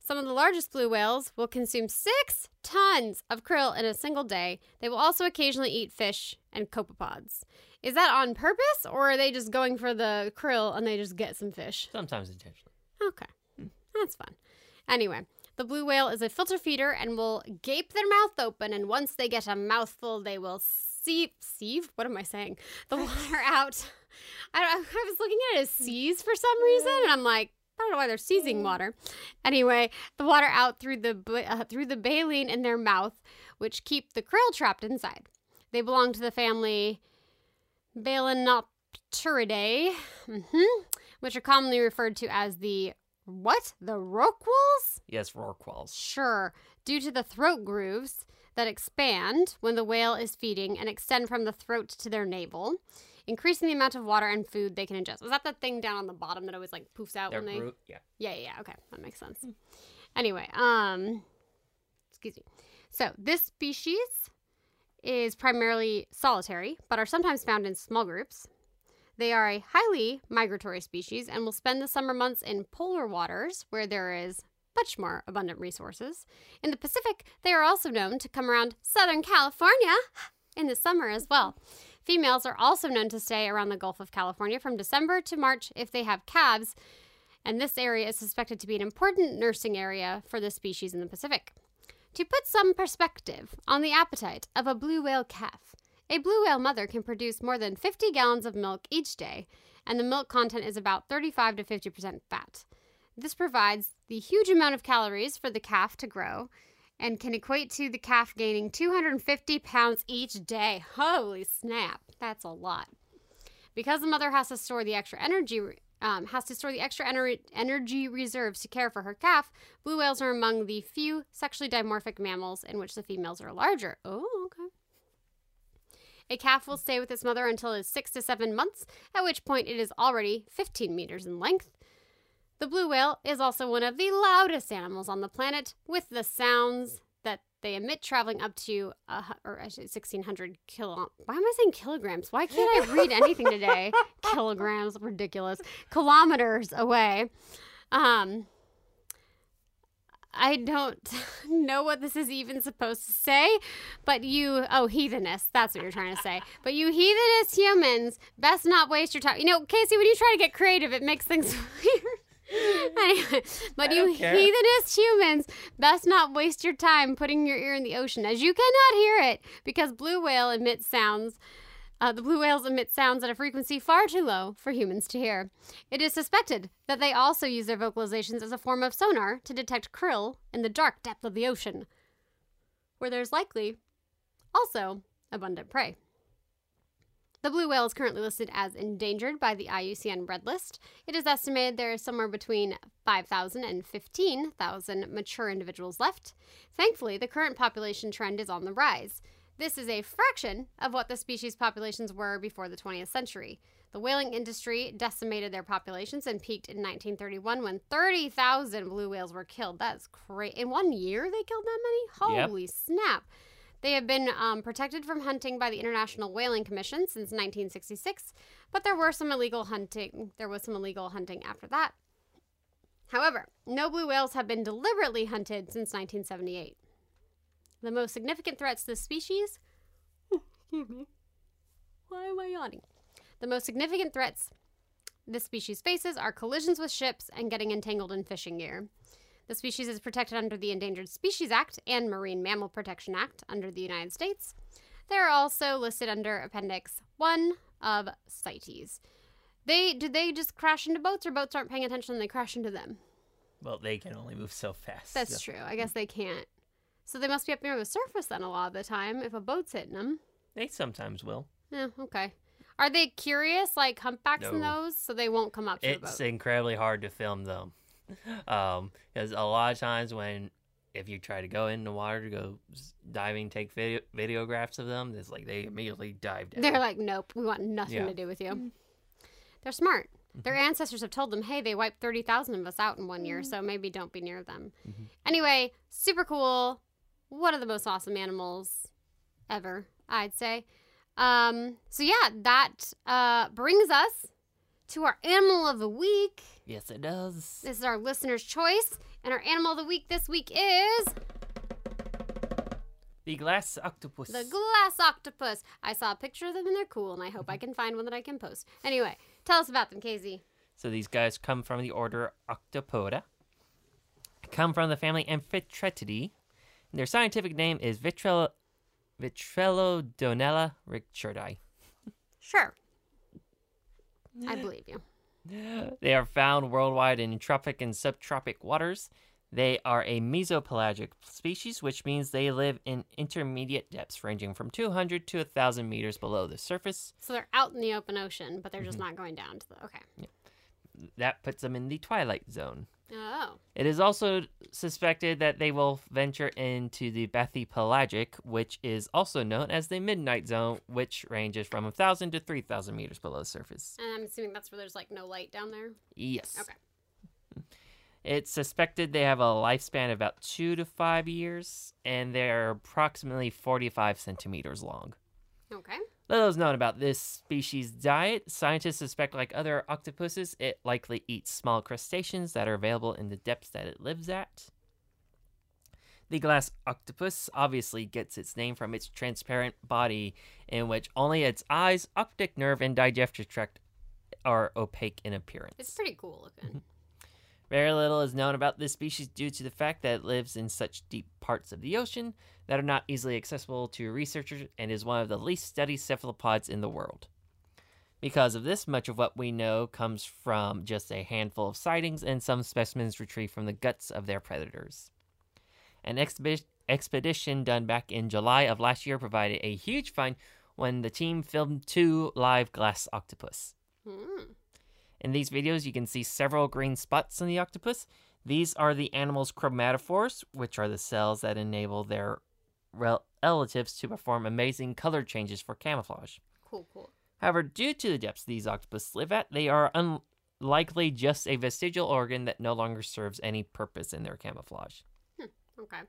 Some of the largest blue whales will consume six tons of krill in a single day. They will also occasionally eat fish and copepods. Is that on purpose, or are they just going for the krill and they just get some fish? Sometimes intentionally. Okay, that's fun. Anyway, the blue whale is a filter feeder and will gape their mouth open, and once they get a mouthful, they will sieve, sieve? What am I saying? The water [LAUGHS] out. I, I was looking at it as seize for some reason, and I'm like, I don't know why they're seizing water. Anyway, the water out through the uh, through the baleen in their mouth, which keep the krill trapped inside. They belong to the family Balaenopteridae, hmm which are commonly referred to as the what? The rorquals? Yes, rorquals. Sure. Due to the throat grooves that expand when the whale is feeding and extend from the throat to their navel, increasing the amount of water and food they can ingest. Was that the thing down on the bottom that always like poofs out Their when they? yeah. Yeah, yeah, yeah. Okay, that makes sense. Anyway, um, excuse me. So this species is primarily solitary, but are sometimes found in small groups. They are a highly migratory species and will spend the summer months in polar waters where there is much more abundant resources. In the Pacific, they are also known to come around Southern California in the summer as well. Females are also known to stay around the Gulf of California from December to March if they have calves, and this area is suspected to be an important nursing area for the species in the Pacific. To put some perspective on the appetite of a blue whale calf, a blue whale mother can produce more than 50 gallons of milk each day, and the milk content is about 35 to 50% fat. This provides the huge amount of calories for the calf to grow and can equate to the calf gaining 250 pounds each day. Holy snap, that's a lot. Because the mother has to store the extra energy um, has to store the extra ener- energy reserves to care for her calf, blue whales are among the few sexually dimorphic mammals in which the females are larger. Oh, okay. A calf will stay with its mother until it is six to seven months, at which point it is already 15 meters in length. The blue whale is also one of the loudest animals on the planet, with the sounds that they emit traveling up to uh, or actually 1600 kilo. Why am I saying kilograms? Why can't I read anything today? [LAUGHS] kilograms, ridiculous. Kilometers away. Um, I don't [LAUGHS] know what this is even supposed to say, but you, oh, heathenists, that's what you're trying to say. But you heathenist humans, best not waste your time. You know, Casey, when you try to get creative, it makes things [LAUGHS] weird. [LAUGHS] anyway, but you care. heathenist humans, best not waste your time putting your ear in the ocean, as you cannot hear it because blue whale emits sounds. Uh, the blue whales emit sounds at a frequency far too low for humans to hear. It is suspected that they also use their vocalizations as a form of sonar to detect krill in the dark depth of the ocean, where there's likely also abundant prey. The blue whale is currently listed as endangered by the IUCN Red List. It is estimated there is somewhere between 5,000 and 15,000 mature individuals left. Thankfully, the current population trend is on the rise. This is a fraction of what the species populations were before the 20th century. The whaling industry decimated their populations and peaked in 1931 when 30,000 blue whales were killed. That's crazy. In one year, they killed that many? Yep. Holy snap. They have been um, protected from hunting by the International Whaling Commission since 1966, but there were some illegal hunting. There was some illegal hunting after that. However, no blue whales have been deliberately hunted since 1978. The most significant threats to the species. [LAUGHS] Excuse me. Why am I yawning? The most significant threats this species faces are collisions with ships and getting entangled in fishing gear. The species is protected under the Endangered Species Act and Marine Mammal Protection Act under the United States. They are also listed under Appendix 1 of CITES. They did they just crash into boats or boats aren't paying attention and they crash into them? Well, they can only move so fast. That's so- true. I guess they can't. So they must be up near the surface then a lot of the time if a boat's hitting them. They sometimes will. Yeah, okay. Are they curious like humpbacks and those? So they won't come up to the It's incredibly hard to film them. [LAUGHS] Um, because a lot of times when if you try to go in the water to go diving, take video videographs of them, it's like they immediately dive down. They're like, nope, we want nothing Yeah. to do with you. They're smart. Their ancestors have told them, hey, they wiped 30,000 of us out in one year, so maybe don't be near them. Anyway, super cool. One of the most awesome animals ever, I'd say. Um, so, yeah, that uh, brings us to our animal of the week. yes, it does. This is our listener's choice. And our animal of the week this week is The glass octopus. the glass octopus. I saw a picture of them and they're cool, and I hope I can find one that I can post. Anyway, tell us about them, Casey. So these guys come from the order Octopoda. Come from the family Amphitretidae. Their scientific name is Vitrel Vitreledonella richardi. Sure. I believe you. They are found worldwide in tropic and subtropic waters. They are a mesopelagic species, which means they live in intermediate depths ranging from 200 to 1,000 meters below the surface. So they're out in the open ocean, but they're just mm-hmm. not going down to the. Okay. That puts them in the twilight zone. Oh. It is also suspected that they will venture into the bathypelagic, which is also known as the midnight zone, which ranges from 1,000 to 3,000 meters below the surface. And I'm assuming that's where there's like no light down there. Yes. Okay. It's suspected they have a lifespan of about two to five years, and they're approximately 45 centimeters long. Little is known about this species' diet. Scientists suspect, like other octopuses, it likely eats small crustaceans that are available in the depths that it lives at. The glass octopus obviously gets its name from its transparent body, in which only its eyes, optic nerve, and digestive tract are opaque in appearance. It's pretty cool looking. Mm-hmm. Very little is known about this species due to the fact that it lives in such deep parts of the ocean that are not easily accessible to researchers and is one of the least studied cephalopods in the world. Because of this, much of what we know comes from just a handful of sightings and some specimens retrieved from the guts of their predators. An exhibi- expedition done back in July of last year provided a huge find when the team filmed two live glass octopus. Hmm. In these videos, you can see several green spots on the octopus. These are the animal's chromatophores, which are the cells that enable their rel- relatives to perform amazing color changes for camouflage. Cool, cool. However, due to the depths these octopus live at, they are unlikely just a vestigial organ that no longer serves any purpose in their camouflage. Hmm, Okay.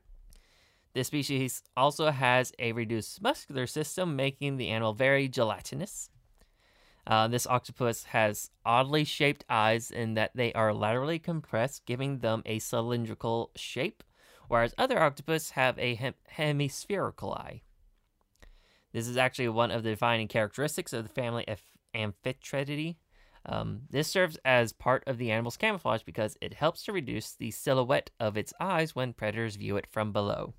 This species also has a reduced muscular system, making the animal very gelatinous. Uh, this octopus has oddly shaped eyes in that they are laterally compressed, giving them a cylindrical shape, whereas other octopus have a hem- hemispherical eye. This is actually one of the defining characteristics of the family of Amphitretidae. Um, this serves as part of the animal's camouflage because it helps to reduce the silhouette of its eyes when predators view it from below.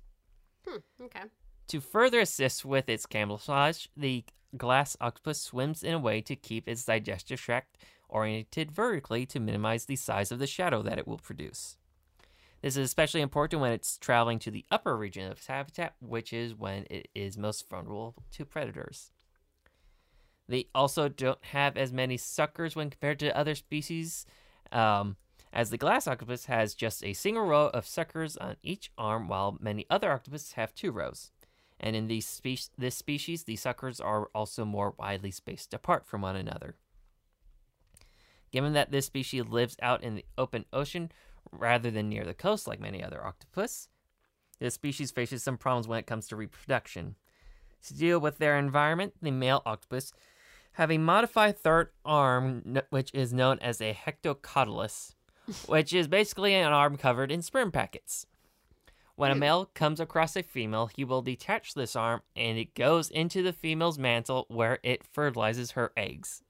Hmm, okay. To further assist with its camouflage, the glass octopus swims in a way to keep its digestive tract oriented vertically to minimize the size of the shadow that it will produce. This is especially important when it's traveling to the upper region of its habitat, which is when it is most vulnerable to predators. They also don't have as many suckers when compared to other species, um, as the glass octopus has just a single row of suckers on each arm, while many other octopuses have two rows. And in these spe- this species, the suckers are also more widely spaced apart from one another. Given that this species lives out in the open ocean rather than near the coast like many other octopus, this species faces some problems when it comes to reproduction. To deal with their environment, the male octopus have a modified third arm, which is known as a hectocotylus, [LAUGHS] which is basically an arm covered in sperm packets. When a male comes across a female, he will detach this arm and it goes into the female's mantle where it fertilizes her eggs.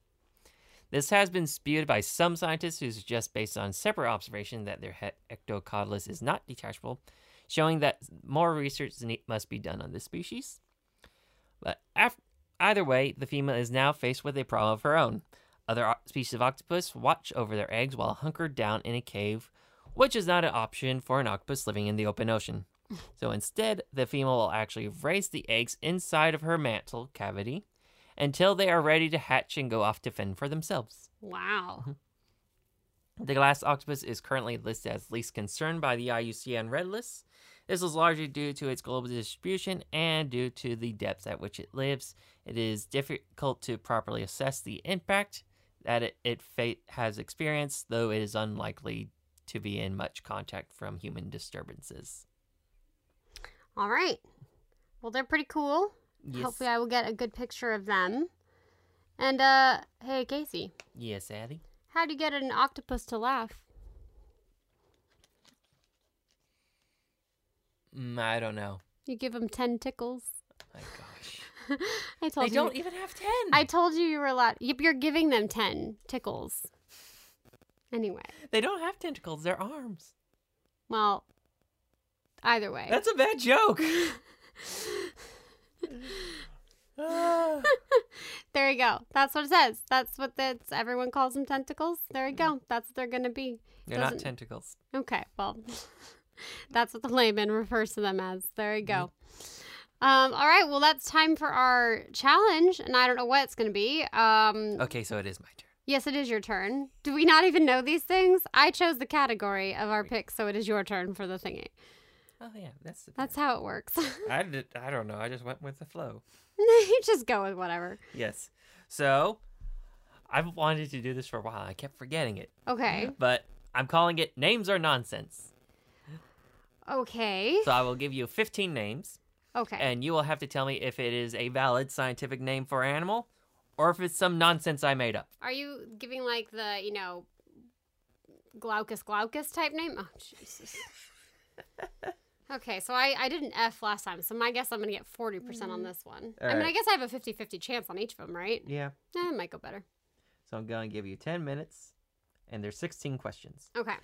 This has been disputed by some scientists who suggest, based on separate observation, that their he- ectocotylus is not detachable, showing that more research must be done on this species. But af- either way, the female is now faced with a problem of her own. Other species of octopus watch over their eggs while hunkered down in a cave, which is not an option for an octopus living in the open ocean. [LAUGHS] So instead, the female will actually raise the eggs inside of her mantle cavity until they are ready to hatch and go off to fend for themselves. Wow. [LAUGHS] The glass octopus is currently listed as least concerned by the IUCN Red List. This is largely due to its global distribution and due to the depths at which it lives. It is difficult to properly assess the impact that it, it fa- has experienced, though it is unlikely to be in much contact from human disturbances. All right. Well, they're pretty cool. Yes, Hopefully, I will get a good picture of them. And, uh, hey, Casey, yes, Addie. how do you get an octopus to laugh? Mm, I don't know. You give them 10 tickles. My gosh, [LAUGHS] I told they you. don't even have ten. I told you you were allowed. Yep, you're giving them 10 tickles. Anyway, They don't have tentacles. They're arms. well, either way. That's a bad joke. [LAUGHS] Ah. There you go. That's what it says. That's what that's everyone calls them tentacles. There you go. That's what they're gonna be. They're not Doesn't- tentacles. Okay, well, [LAUGHS] that's what the layman refers to them as. There you go. Um, all right, well, that's time for our challenge, and I don't know what it's going to be. Um, Okay, so it is my turn. Yes, it is your turn. Do we not even know these things? I chose the category of our picks, so it is your turn for the thingy. Oh yeah, that's That's how it works. [LAUGHS] I did. I don't know. I just went with the flow. [LAUGHS] you just go with whatever. Yes. So, I've wanted to do this for a while. I kept forgetting it, Okay. but I'm calling it names are nonsense. Okay. So I will give you 15 names, Okay. and you will have to tell me if it is a valid scientific name for animal, or if it's some nonsense I made up. Are you giving like the, you know, Glaucus Glaucus type name? Oh, Jesus. [LAUGHS] okay, so I, I did an F last time, so my guess I'm going to get 40% on this one. I mean, I guess I have a 50 50 chance on each of them, right? Yeah. Eh, it might go better. So I'm going to give you 10 minutes, and there's 16 questions. Okay.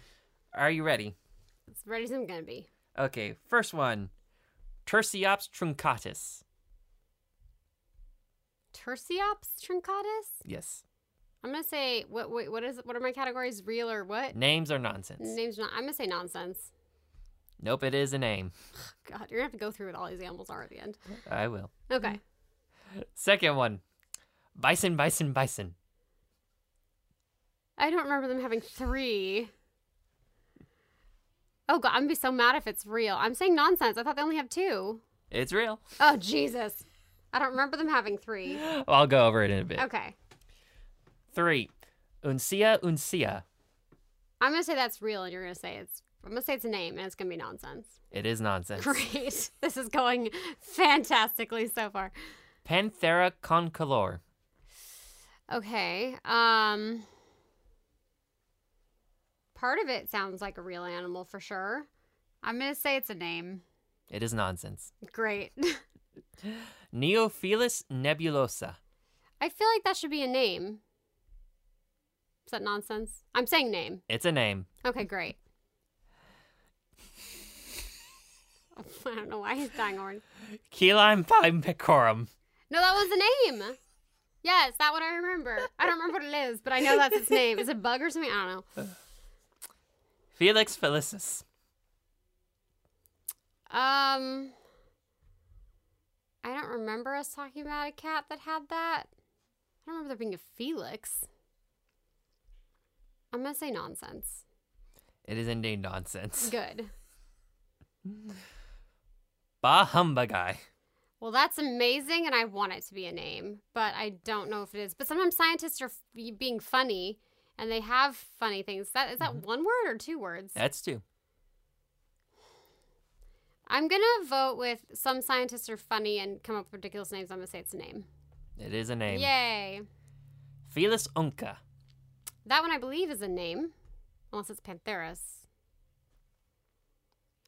Are you ready? As ready as I'm going to be. Okay, first one Tursiops truncatus. Tursiops truncatus? Yes. I'm going to say, what, wait, what is What are my categories? Real or what? Names are nonsense. Names not. I'm gonna say nonsense. Nope, it is a name. [SIGHS] God, you're gonna have to go through what all these animals are at the end. I will. Okay. Second one Bison, bison, bison. I don't remember them having three. Oh god, I'm gonna be so mad if it's real. I'm saying nonsense. I thought they only have two. It's real. Oh, Jesus. I don't remember them having three. [GASPS] I'll go over it in a bit. Okay. Three. Uncia uncia. I'm going to say that's real, and you're going to say it's. I'm to say it's a name, and it's going to be nonsense. It is nonsense. Great. [LAUGHS] This is going fantastically so far. Panthera concolor. Okay. Um. Part of it sounds like a real animal for sure. I'm going to say it's a name. It is nonsense. Great. [LAUGHS] Neofelis nebulosa. I feel like that should be a name. Is that nonsense? I'm saying name. It's a name. Okay, great. [LAUGHS] I don't know why he's dying orange. already. Cheline picorum. No, that was the name. Yes, that one I remember. I don't remember what it is, but I know that's its name. Is it bug or something? I don't know. Felix felicis. Um, I don't remember us talking about a cat that had that. I don't remember there being a Felix. I'm gonna say nonsense. It is indeed nonsense. Good. [LAUGHS] Bah guy. Well, that's amazing, and I want it to be a name, but I don't know if it is. But sometimes scientists are f- being funny, and they have funny things. That is that mm-hmm. one word or two words? That's two. I'm gonna vote with some scientists are funny and come up with ridiculous names. I'm gonna say it's a name. It is a name. Yay! Felis unca. That one I believe is a name, unless it's Pantheris.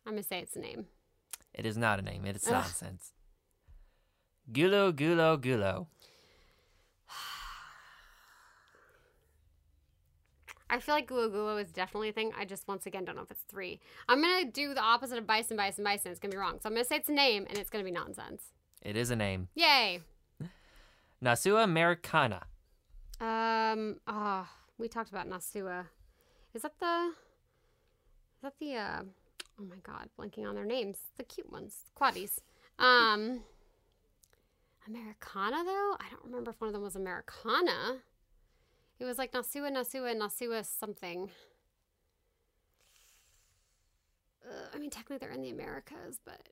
I'm gonna say it's a name. It is not a name. It is nonsense. Gulo gulo gulo. I feel like Gulo Gulo is definitely a thing. I just once again don't know if it's three. I'm gonna do the opposite of bison, bison, bison. It's gonna be wrong. So I'm gonna say it's a name, and it's gonna be nonsense. It is a name. Yay! [LAUGHS] Nasua americana. Um. Ah, we talked about Nasua. Is that the? Is that the? Uh, oh my God, blanking on their names. The cute ones, coatis. Um. Americana though, I don't remember if one of them was Americana. It was like Nasua, Nasua, Nasua something. Uh, I mean, technically they're in the Americas, but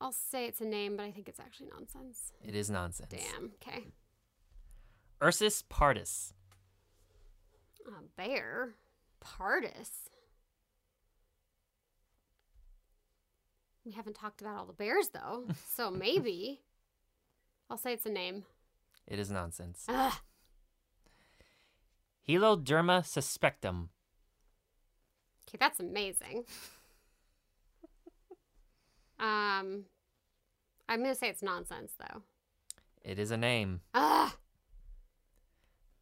I'll say it's a name, but I think it's actually nonsense. It is nonsense. Damn. Okay. Ursus pardus. A bear? Pardus? We haven't talked about all the bears, though. So maybe. [LAUGHS] I'll say it's a name. It is nonsense. Ugh. Heloderma suspectum. Okay, that's amazing. [LAUGHS] um, I'm going to say it's nonsense, though. It is a name. Ugh.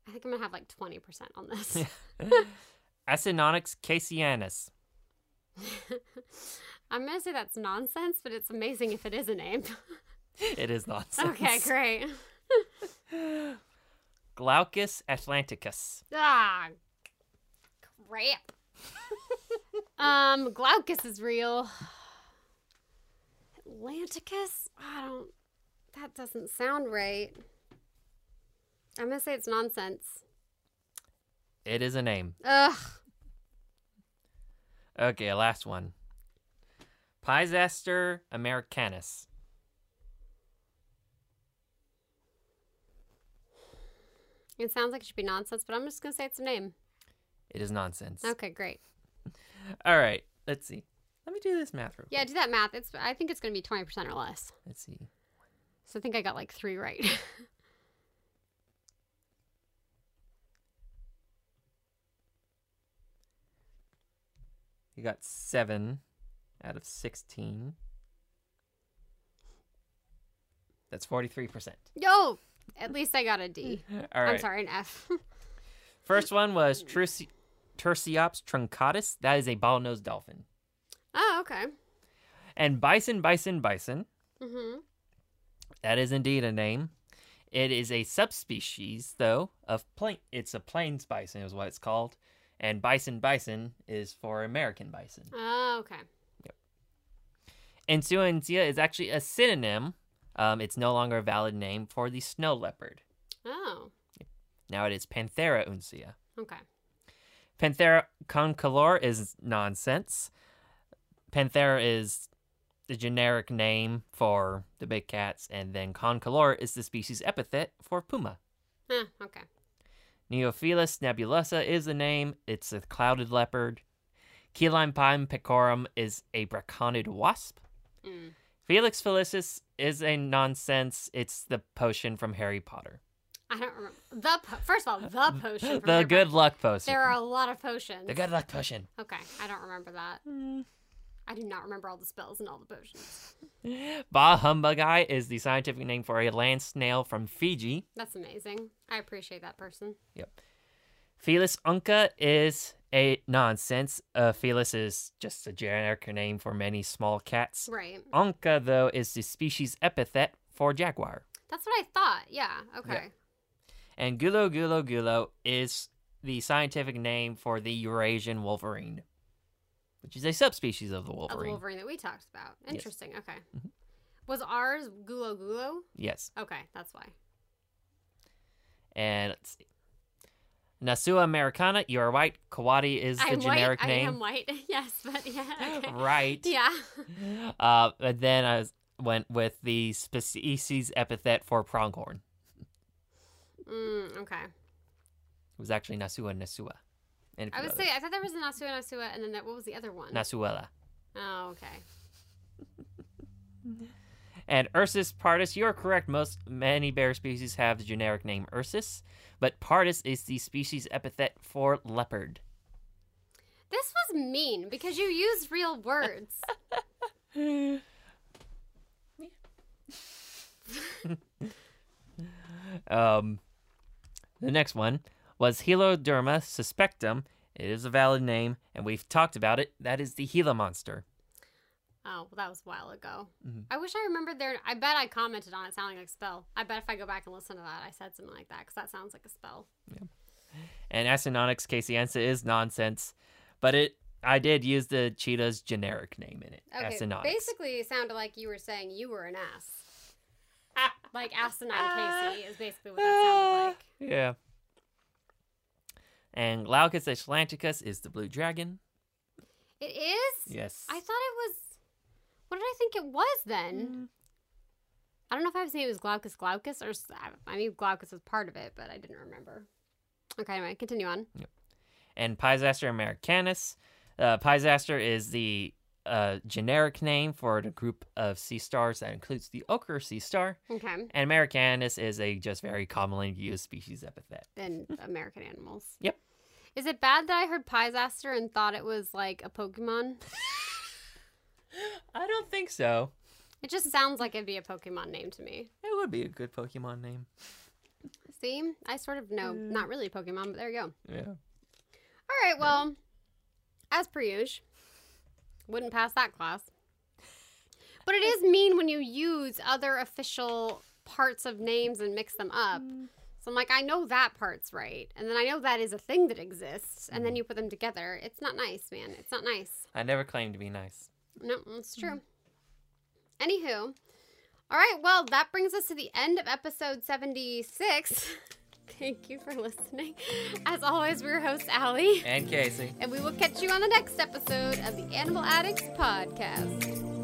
I think I'm going to have like 20% on this. [LAUGHS] Acinonyx caseanus. [LAUGHS] I'm to say that's nonsense, but it's amazing if it is a name. It is nonsense. okay, great. Glaucus atlanticus. Ah, crap. [LAUGHS] um, Glaucus is real. Atlanticus? I don't. That doesn't sound right. I'm gonna say it's nonsense. It is a name. Ugh. Okay, last one. Pisaster americanus. It sounds like it should be nonsense, but I'm just gonna say it's a name. It is nonsense. Okay, great. [LAUGHS] All right, let's see. Let me do this math real Yeah, quick. do that math. It's. I think it's gonna be 20% or less. Let's see. So I think I got like three right. [LAUGHS] You got seven out of 16. That's 43%. Yo, at least I got a D. [LAUGHS] All right. I'm sorry, an F. [LAUGHS] First one was Tursi- Tursiops truncatus. That is a ball-nosed dolphin. oh, okay. And bison, bison, bison. Mm-hmm. That is indeed a name. It is a subspecies, though, of plain. It's a plains bison, is what it's called. And bison, bison is for American bison. Oh, okay. And Suanzia is actually a synonym. Um, it's no longer a valid name for the snow leopard. Oh, Now it is Panthera uncia. okay. Panthera concolor is nonsense. Panthera is the generic name for the big cats, and then concolor is the species epithet for puma. Huh, okay. Neofelis nebulosa is the name. It's a clouded leopard. Key lime pine pecorum is a braconid wasp. Mm. Felix felicis is a nonsense. It's the potion from Harry Potter. I don't remember the po- first of all the [LAUGHS] potion. From the Harry good Potter. luck potion. There are a lot of potions. The good luck potion. Okay, I don't remember that. Hmm. I do not remember all the spells and all the potions. [LAUGHS] Ba humbugi is the scientific name for a land snail from Fiji. That's amazing. I appreciate that person. Yep. Felis unca is a nonsense. Uh, Felis is just a generic name for many small cats. Right. Unca, though, is the species epithet for jaguar. That's what I thought. Yeah. Okay. And Gulo Gulo Gulo is the scientific name for the Eurasian wolverine, which is a subspecies of the Of the wolverine. Wolverine that we talked about. Interesting. Okay. Was ours Gulo Gulo? Yes. Okay, that's why. And let's see. Nasua americana, you are white. Kawadi is the I'm generic white. name. I am white. [LAUGHS] yes, but yeah. [LAUGHS] Okay. right. Yeah. [LAUGHS] Uh, and then I was, went with the species epithet for pronghorn. Mm, okay. It was actually Nasua Nasua. And I would say. I thought there was a Nasua Nasua, and then that, what was the other one? Nasuella. oh, okay. And Ursus pardus, you're correct. Most many bear species have the generic name Ursus, but pardus is the species epithet for leopard. This was mean because you used real words. [LAUGHS] Um, the next one was Heloderma suspectum. It is a valid name, and we've talked about it. That is the Gila monster. Oh, well, that was a while ago. Mhm. I wish I remembered there. I bet I commented on it sounding like a spell. I bet if I go back and listen to that, I said something like that because that sounds like a spell. Yeah. And Acinonyx caseiensis is nonsense, but it I did use the cheetah's generic name in it. Okay, Acinonyx. basically, it sounded like you were saying you were an ass. like asinine Casey is basically what that sounded like. Yeah. And Glaucus atlanticus is the blue dragon. It is. Yes. I thought it was. What did I think it was then? Mm. I don't know if I was saying it was Glaucus Glaucus or I mean Glaucus was part of it, but I didn't remember. Okay, anyway, continue on. Yep. and Pisaster americanus. Uh, Pisaster is the uh, generic name for the group of sea stars that includes the ochre sea star. Okay, And Americanus is a just very commonly used species epithet. then American animals. Yep. Is it bad that I heard Pisaster and thought it was like a Pokemon? [LAUGHS] I don't think so. It just sounds like it'd be a Pokemon name to me. It would be a good Pokemon name. See, I sort of know, not really Pokemon, but there you go. Yeah. All right, well, as per usual, wouldn't pass that class. But it is mean when you use other official parts of names and mix them up. Mm. So I'm like, I know that part's right. And then I know that is a thing that exists. And then mm. you put them together. It's not nice, man. It's not nice. I never claimed to be nice. No, that's true. Mm-hmm. Anywho, all right, well, that brings us to the end of episode 76. [LAUGHS] Thank you for listening. As always, we're your host, Allie. And Casey. And we will catch you on the next episode of the Animal Addicts Podcast.